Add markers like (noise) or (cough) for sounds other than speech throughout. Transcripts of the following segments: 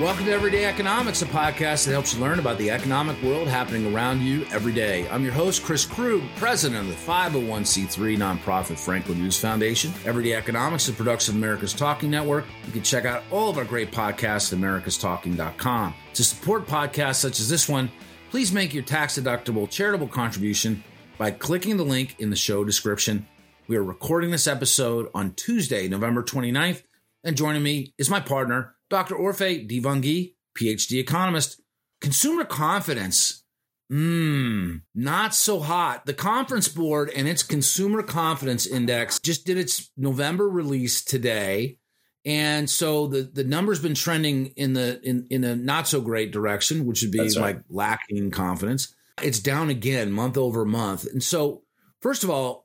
Welcome to Everyday Economics, a podcast that helps you learn about the economic world happening around you every day. I'm your host, Chris Krug, president of the 501c3 nonprofit Franklin News Foundation. Everyday Economics is a production of America's Talking Network. You can check out all of our great podcasts at americastalking.com. To support podcasts such as this one, please make your tax deductible charitable contribution by clicking the link in the show description. We are recording this episode on Tuesday, November 29th, and joining me is my partner, Dr. Orphe Divounguy, PhD economist. Consumer confidence, mmm, not so hot. The Conference Board and its Consumer Confidence Index just did its November release today. And so the, the number's been trending in the in, in a not so great direction, which would be like lacking confidence. It's down again month over month. And so, first of all,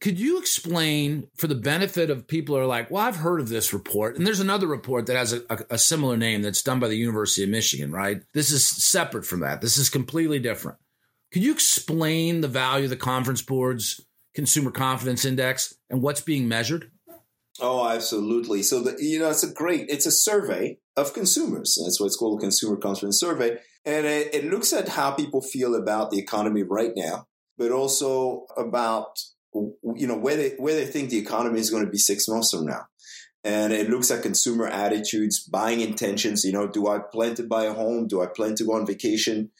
could you explain for the benefit of people who are like, well, I've heard of this report, and there's another report that has a, a, a, similar name that's done by the University of Michigan, right? This is separate from that. This is completely different. Could you explain the value of the Conference Board's Consumer Confidence Index and what's being measured? Oh, absolutely. So, the, you know, it's a great, it's a survey of consumers. That's what it's called a Consumer Confidence Survey. And it, it looks at how people feel about the economy right now, but also about you know where they where they think the economy is going to be six months from now. And it looks at consumer attitudes buying intentions you know do i plan to buy a home? Do i plan to go on vacation?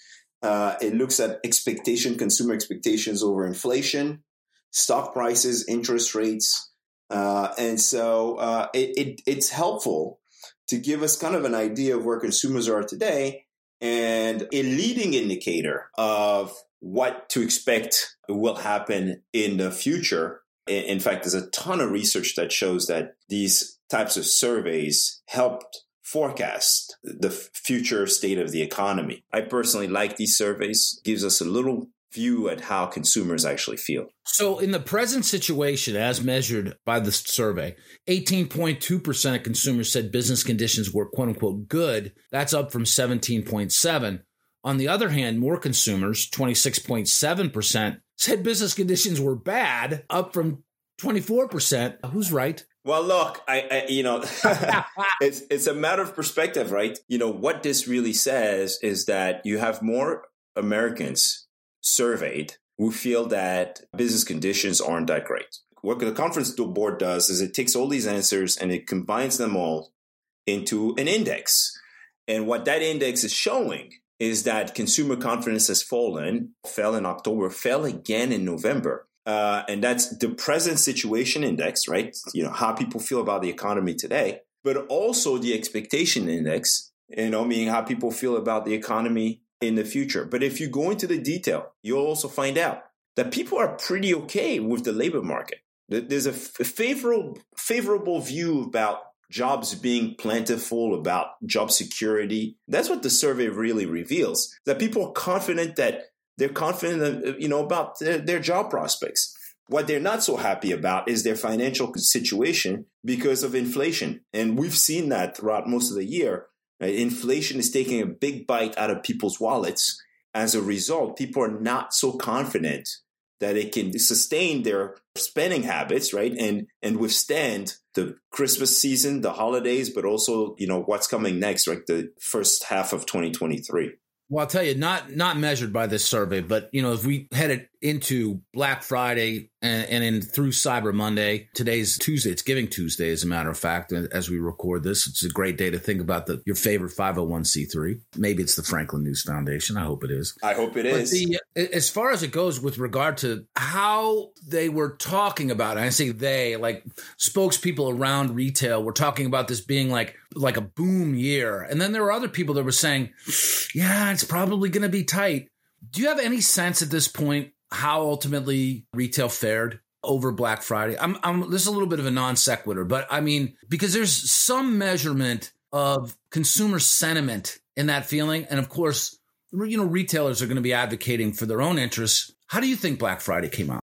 Uh, it looks at expectation consumer expectations over inflation stock prices interest rates. Uh, and so uh, it, it, it's helpful to give us kind of an idea of where consumers are today and a leading indicator of what to expect will happen in the future. In fact, there's a ton of research that shows that these types of surveys helped forecast the future state of the economy. I personally like these surveys. Gives us a little view at how consumers actually feel. So, in the present situation, as measured by the survey, 18.2% of consumers said business conditions were quote unquote good. That's up from 17.7. On the other hand, more consumers, 26.7%, said business conditions were bad, up from 24%. Who's right? Well, look, I, I you know, (laughs) (laughs) it's it's a matter of perspective, right? You know, what this really says is that you have more Americans surveyed who feel that business conditions aren't that great. What the conference board does is it takes all these answers and it combines them all into an index. And what that index is showing is that consumer confidence has fallen, fell in October, fell again in November. Uh, and that's the present situation index, right? You know, how people feel about the economy today, but also the expectation index, you know, meaning how people feel about the economy in the future. But if you go into the detail, you'll also find out that people are pretty okay with the labor market. There's a favorable, favorable view about jobs being plentiful, about job security. That's what the survey really reveals. That people are confident that they're confident, you know, about their, their job prospects. What they're not so happy about is their financial situation because of inflation. And we've seen that throughout most of the year. Uh, inflation is taking a big bite out of people's wallets. As a result, people are not so confident that it can sustain their spending habits, right? And and withstand the Christmas season, the holidays, but also, you know, what's coming next, right? The first half of 2023. Well, I'll tell you, not not measured by this survey, but you know, if we headed into Black Friday and, and in through Cyber Monday, today's Tuesday. It's Giving Tuesday, as a matter of fact. As we record this, it's a great day to think about the your favorite 501c3. Maybe it's the Franklin News Foundation. I hope it is. I hope it but is. The, as far as it goes with regard to how they were talking about it, I say they like spokespeople around retail were talking about this being like like a boom year, and then there were other people that were saying, "Yeah, it's probably going to be tight." Do you have any sense at this point how ultimately retail fared over Black Friday? I'm, I'm this is a little bit of a non sequitur, but I mean because there's some measurement of consumer sentiment in that feeling, and of course, you know, retailers are going to be advocating for their own interests. How do you think Black Friday came out?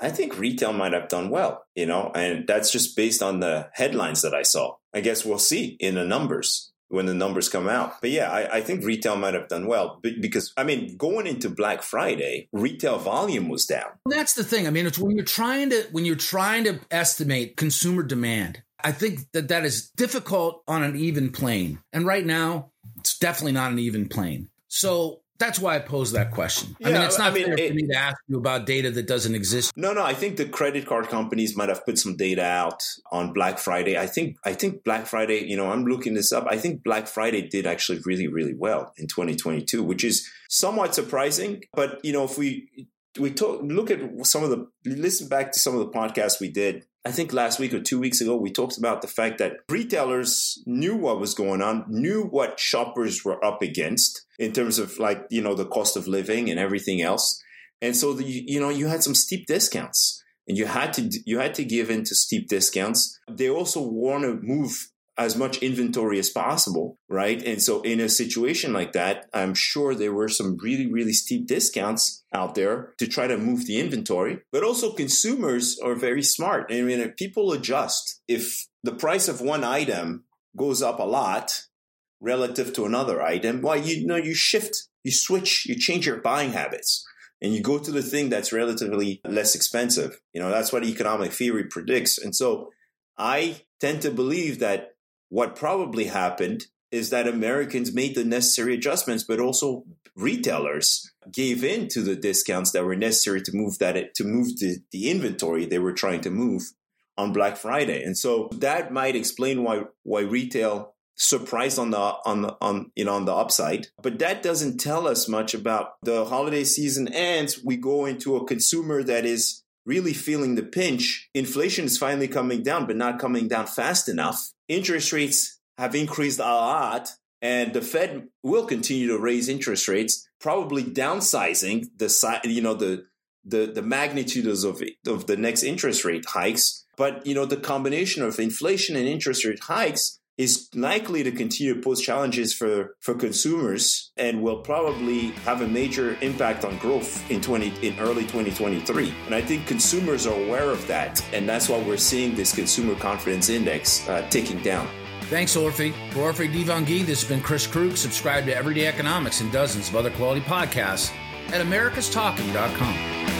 I think retail might have done well, you know, and that's just based on the headlines that I saw. I guess we'll see in the numbers when the numbers come out. But yeah, I, I, think retail might have done well because, I mean, going into Black Friday, retail volume was down. That's the thing. I mean, it's when you're trying to when you're trying to estimate consumer demand I think that that is difficult on an even plane. And right now, it's definitely not an even plane. So that's why I posed that question. Yeah, I mean, it's not I mean, fair it, for me to ask you about data that doesn't exist. No, no. I think the credit card companies might have put some data out on Black Friday. I think, I think Black Friday. You know, I'm looking this up. I think Black Friday did actually really, really well in 2022, which is somewhat surprising. But you know, if we we talk, look at some of the listen back to some of the podcasts we did I think last week or two weeks ago, we talked about the fact that retailers knew what was going on, knew what shoppers were up against in terms of like, you know, the cost of living and everything else. And so, the, you know, you had some steep discounts and you had to, you had to give in to steep discounts. They also want to move as much inventory as possible, right? And so in a situation like that, I'm sure there were some really, really steep discounts out there to try to move the inventory. But also consumers are very smart. I mean, people adjust. If the price of one item goes up a lot relative to another item, well, you know, you shift, you switch, you change your buying habits and you go to the thing that's relatively less expensive. You know, that's what economic theory predicts. And so I tend to believe that what probably happened is that Americans made the necessary adjustments, but also retailers gave in to the discounts that were necessary to move that to move the, the inventory they were trying to move on Black Friday. And so that might explain why why retail surprised on the on the on you know on the upside. But that doesn't tell us much about the holiday season ends. We go into a consumer that is really feeling the pinch. Inflation is finally coming down, but not coming down fast enough interest rates have increased a lot and the Fed will continue to raise interest rates, probably downsizing the size, you know, the the the magnitudes of of the next interest rate hikes. But you know, the combination of inflation and interest rate hikes is likely to continue to pose challenges for, for consumers and will probably have a major impact on growth in 20 in early 2023. And I think consumers are aware of that, and that's why we're seeing this consumer confidence index uh, ticking down. Thanks, Orphe. For Orphe this has been Chris Krug. Subscribe to Everyday Economics and dozens of other quality podcasts at americastalking.com.